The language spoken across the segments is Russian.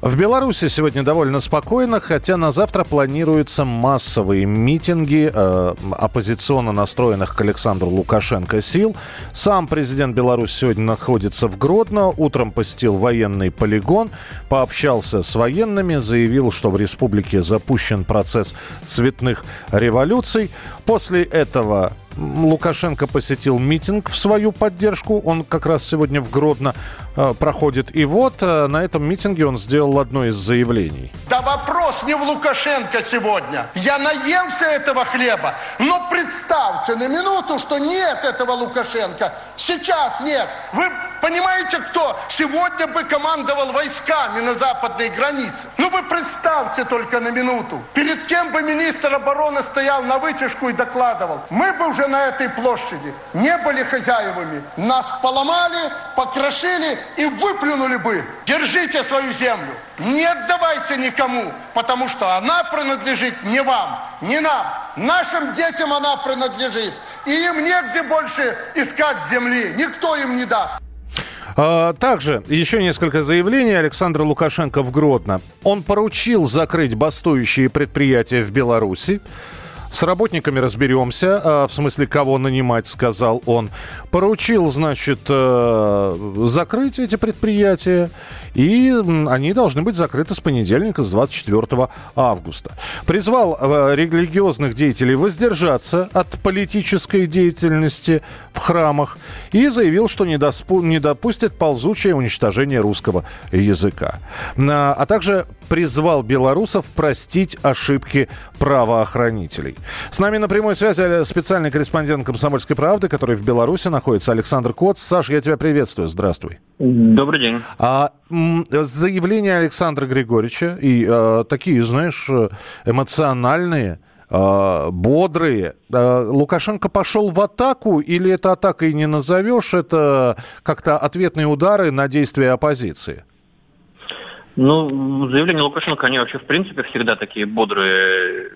В Беларуси сегодня довольно спокойно, хотя на завтра планируются массовые митинги э, оппозиционно настроенных к Александру Лукашенко сил. Сам президент Беларуси сегодня находится в Гродно, утром посетил военный полигон, пообщался с военными, заявил, что в республике запущен процесс цветных революций. После этого Лукашенко посетил митинг в свою поддержку. Он как раз сегодня в Гродно э, проходит. И вот э, на этом митинге он сделал одно из заявлений. Да вопрос не в Лукашенко сегодня. Я наелся этого хлеба. Но представьте на минуту, что нет этого Лукашенко. Сейчас нет. Вы понимаете, кто сегодня бы командовал войсками на западной границе? Ну вы представьте только на минуту. Перед кем бы министр обороны стоял на вытяжку и докладывал. Мы бы уже на этой площади не были хозяевами. Нас поломали, покрошили и выплюнули бы. Держите свою землю. Не отдавайте никому, потому что она принадлежит не вам, не нам. Нашим детям она принадлежит. И им негде больше искать земли. Никто им не даст. А, Также еще несколько заявлений Александра Лукашенко в Гродно. Он поручил закрыть бастующие предприятия в Беларуси. С работниками разберемся, а, в смысле, кого нанимать, сказал он. Поручил, значит, э, закрыть эти предприятия, и они должны быть закрыты с понедельника, с 24 августа. Призвал э, религиозных деятелей воздержаться от политической деятельности в храмах и заявил, что не, доспу- не допустит ползучее уничтожение русского языка. А а также призвал белорусов простить ошибки правоохранителей. С нами на прямой связи э, специальный корреспондент «Комсомольской правды», который в Беларуси находится, Александр Коц. Саш, я тебя приветствую. Здравствуй. Добрый день. А м, заявления Александра Григорьевича и э, такие, знаешь, э, эмоциональные, бодрые. Э, Лукашенко пошел в атаку или это атакой не назовешь? Это как-то ответные удары на действия оппозиции? Ну, заявления Лукашенко, они вообще в принципе всегда такие бодрые.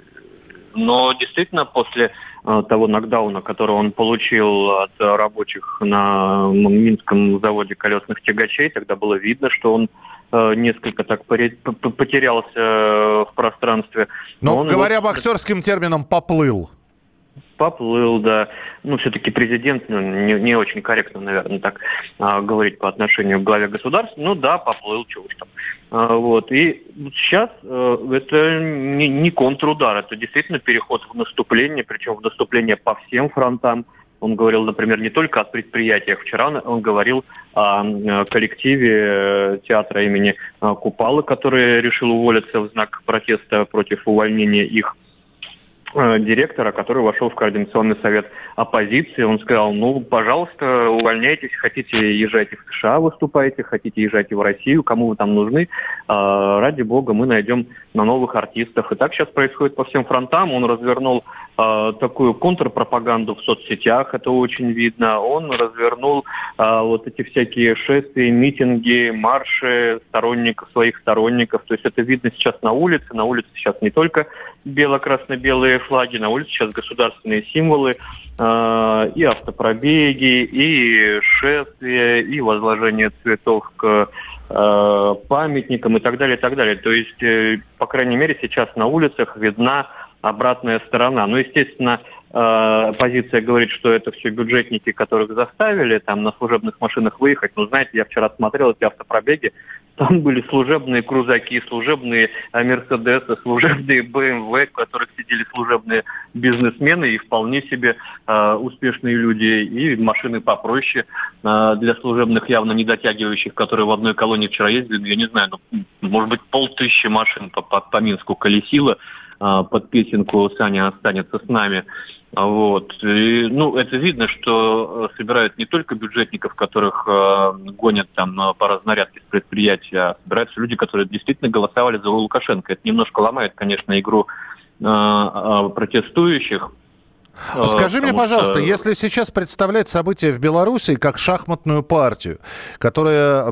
Но действительно, после э, того нокдауна, который он получил от э, рабочих на Минском заводе колесных тягачей, тогда было видно, что он э, несколько так потерялся э, в пространстве. Но, Он говоря вот- боксерским термином, поплыл. Поплыл, да. Ну, все-таки президент ну, не, не очень корректно, наверное, так а, говорить по отношению к главе государства. Ну да, поплыл, чего уж там. А, вот. И сейчас э, это не, не контрудар, это действительно переход в наступление, причем в наступление по всем фронтам. Он говорил, например, не только о предприятиях. Вчера он говорил о э, коллективе э, театра имени э, Купала, который решил уволиться в знак протеста против увольнения их директора, который вошел в координационный совет оппозиции. Он сказал, ну, пожалуйста, увольняйтесь, хотите езжайте в США выступайте, хотите езжайте в Россию, кому вы там нужны. А, ради бога, мы найдем на новых артистов. И так сейчас происходит по всем фронтам. Он развернул а, такую контрпропаганду в соцсетях, это очень видно. Он развернул а, вот эти всякие шествия, митинги, марши сторонников, своих сторонников. То есть это видно сейчас на улице. На улице сейчас не только бело-красно-белые флаги, на улице сейчас государственные символы, э, и автопробеги, и шествия, и возложение цветов к э, памятникам и так далее, и так далее. То есть, э, по крайней мере, сейчас на улицах видна обратная сторона. Ну, естественно, э, позиция говорит, что это все бюджетники, которых заставили там на служебных машинах выехать. Но знаете, я вчера смотрел эти автопробеги, там были служебные крузаки, служебные э, Мерседесы, служебные БМВ, в которых сидели служебные бизнесмены и вполне себе э, успешные люди, и машины попроще э, для служебных явно не дотягивающих, которые в одной колонии вчера ездили, ну, я не знаю, ну, может быть, полтысячи машин по, по, по Минску колесило под песенку «Саня останется с нами». Вот. И, ну, это видно, что собирают не только бюджетников, которых э, гонят там по разнарядке с предприятия, а собираются люди, которые действительно голосовали за Лукашенко. Это немножко ломает, конечно, игру э, протестующих. Э, Скажи мне, пожалуйста, что... если сейчас представлять события в Беларуси как шахматную партию, которая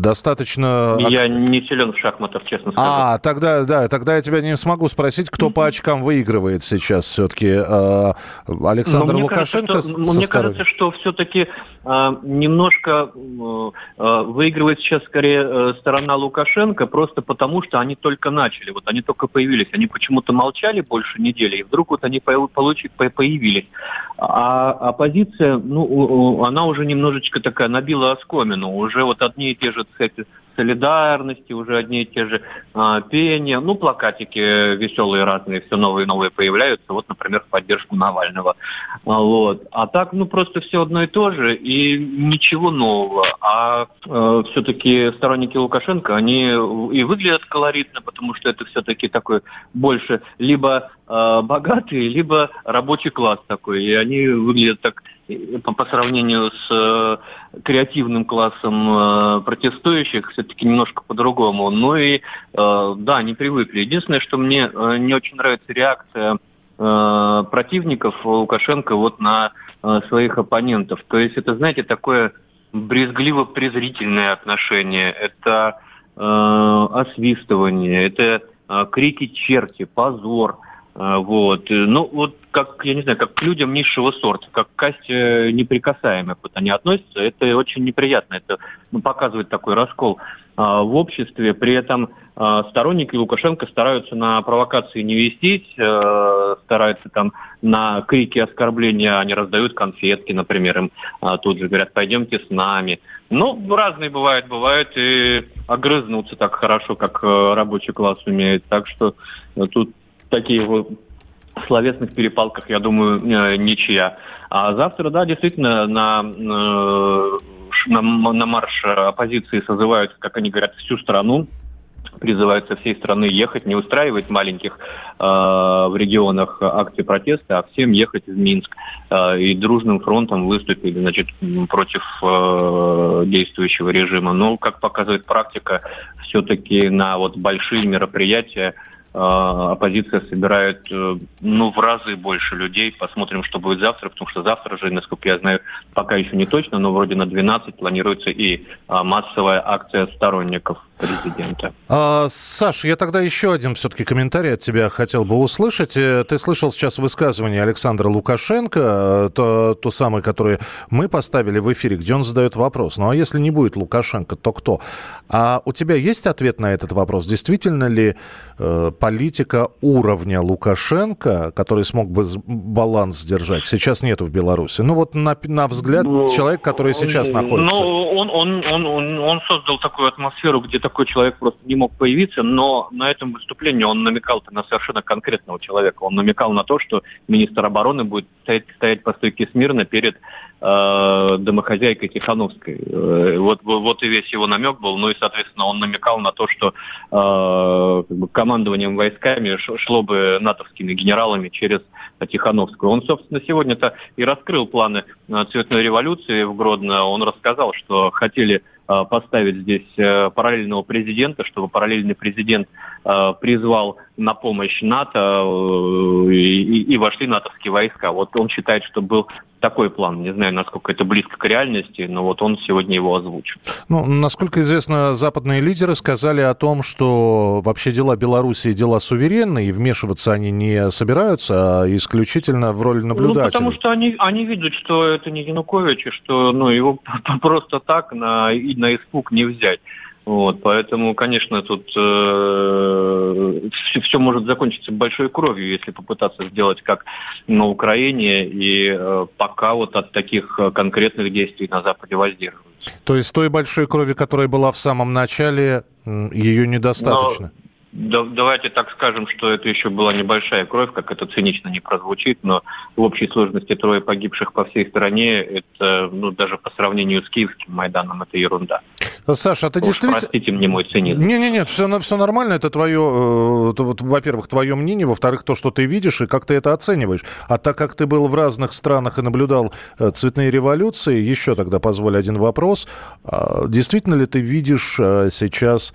достаточно... Я не силен в шахматах, честно скажу. А, тогда, да, тогда я тебя не смогу спросить, кто по очкам выигрывает сейчас все-таки. Э, Александр мне Лукашенко? Кажется, что, мне кажется, что все-таки э, немножко выигрывает сейчас скорее сторона Лукашенко, просто потому что они только начали, вот они только появились, они почему-то молчали больше недели, и вдруг вот они получить, появились. А оппозиция, ну, она уже немножечко такая набила оскомину. Уже вот одни и те же, кстати, солидарности, уже одни и те же а, пения, ну, плакатики веселые разные, все новые и новые появляются, вот, например, в поддержку Навального. А, вот. А так, ну, просто все одно и то же, и ничего нового. А э, все-таки сторонники Лукашенко, они и выглядят колоритно, потому что это все-таки такой больше либо э, богатый, либо рабочий класс такой, и они выглядят так по, по сравнению с э, креативным классом э, протестующих все-таки немножко по-другому. Ну и э, да, они привыкли. Единственное, что мне не очень нравится реакция противников Лукашенко вот на своих оппонентов. То есть это, знаете, такое брезгливо-презрительное отношение, это э, освистывание, это э, крики черти, позор – вот. Ну, вот как, я не знаю, как к людям низшего сорта, как к касте неприкасаемых вот они относятся, это очень неприятно. Это ну, показывает такой раскол а, в обществе. При этом а, сторонники Лукашенко стараются на провокации не вестись, а, стараются там на крики оскорбления, они раздают конфетки, например, им а, тут же говорят, пойдемте с нами. Ну, разные бывают, бывают и огрызнуться так хорошо, как э, рабочий класс умеет. Так что тут такие вот словесных перепалках, я думаю, э, ничья. А завтра, да, действительно, на, э, на, на марш оппозиции созывают, как они говорят, всю страну, призывают со всей страны ехать, не устраивать маленьких э, в регионах акции протеста, а всем ехать в Минск. Э, и дружным фронтом выступили значит, против э, действующего режима. Но, как показывает практика, все-таки на вот большие мероприятия оппозиция собирает э, ну, в разы больше людей. Посмотрим, что будет завтра, потому что завтра же, насколько я знаю, пока еще не точно, но вроде на 12 планируется и а, массовая акция сторонников президента. А, Саш, я тогда еще один все-таки комментарий от тебя хотел бы услышать. Э, ты слышал сейчас высказывание Александра Лукашенко, э, то, то самое, которое мы поставили в эфире, где он задает вопрос. Ну а если не будет Лукашенко, то кто? А у тебя есть ответ на этот вопрос? Действительно ли политика уровня Лукашенко, который смог бы баланс сдержать, сейчас нету в Беларуси? Ну вот на, на взгляд ну, человека, который сейчас находится. Ну, он, он, он, он, он создал такую атмосферу, где такой человек просто не мог появиться, но на этом выступлении он намекал на совершенно конкретного человека. Он намекал на то, что министр обороны будет стоять, стоять по стойке смирно перед домохозяйкой Тихановской. Э, вот, вот и весь его намек был. Ну и, соответственно, он намекал на то, что э, как бы командованием войсками шло бы натовскими генералами через Тихановскую. Он, собственно, сегодня-то и раскрыл планы э, цветной революции в Гродно. Он рассказал, что хотели Э, поставить здесь э, параллельного президента, чтобы параллельный президент э, призвал на помощь НАТО и, и вошли натовские войска. Вот он считает, что был такой план. Не знаю, насколько это близко к реальности, но вот он сегодня его озвучил. Ну, насколько известно, западные лидеры сказали о том, что вообще дела Беларуси дела суверенные, и вмешиваться они не собираются, а исключительно в роли наблюдателя. Ну, потому что они, они видят, что это не Янукович, и что ну, его просто так на, на испуг не взять. Вот, поэтому, конечно, тут э, все, все может закончиться большой кровью, если попытаться сделать как на Украине, и э, пока вот от таких конкретных действий на Западе воздерживаются. То есть той большой крови, которая была в самом начале, ее недостаточно? Но да, давайте так скажем, что это еще была небольшая кровь, как это цинично не прозвучит, но в общей сложности трое погибших по всей стране, это ну, даже по сравнению с киевским Майданом, это ерунда. Саша, а ты Уж действительно... Простите мне мой цинизм. Не-не-нет, все, все нормально, это твое, э, вот, во-первых, твое мнение, во-вторых, то, что ты видишь и как ты это оцениваешь. А так как ты был в разных странах и наблюдал э, цветные революции, еще тогда позволь один вопрос. А действительно ли ты видишь э, сейчас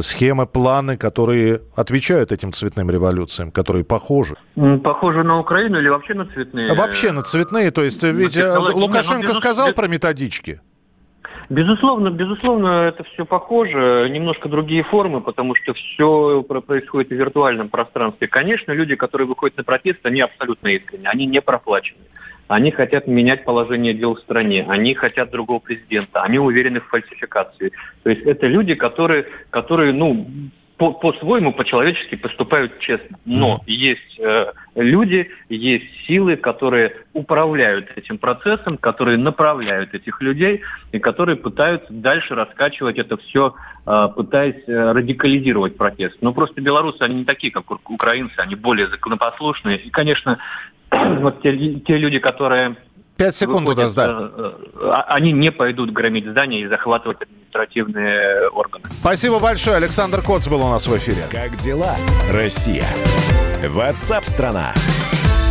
схемы, планы, которые отвечают этим цветным революциям, которые похожи? Похожи на Украину или вообще на цветные? Вообще на цветные. То есть ведь э, Лукашенко Нет, сказал про методички. Безусловно, безусловно, это все похоже, немножко другие формы, потому что все происходит в виртуальном пространстве. Конечно, люди, которые выходят на протест, они абсолютно искренне, они не проплачены. Они хотят менять положение дел в стране, они хотят другого президента, они уверены в фальсификации. То есть это люди, которые, которые ну, по, по-своему, по-человечески поступают честно. Но есть э, люди, есть силы, которые управляют этим процессом, которые направляют этих людей и которые пытаются дальше раскачивать это все, э, пытаясь э, радикализировать протест. Но просто белорусы, они не такие, как украинцы, они более законопослушные. И, конечно, вот те, те люди, которые Пять секунд выходят, у нас, да. Э, э, они не пойдут громить здания и захватывать административные органы. Спасибо большое. Александр Коц был у нас в эфире. Как дела, Россия? Ватсап-страна! страна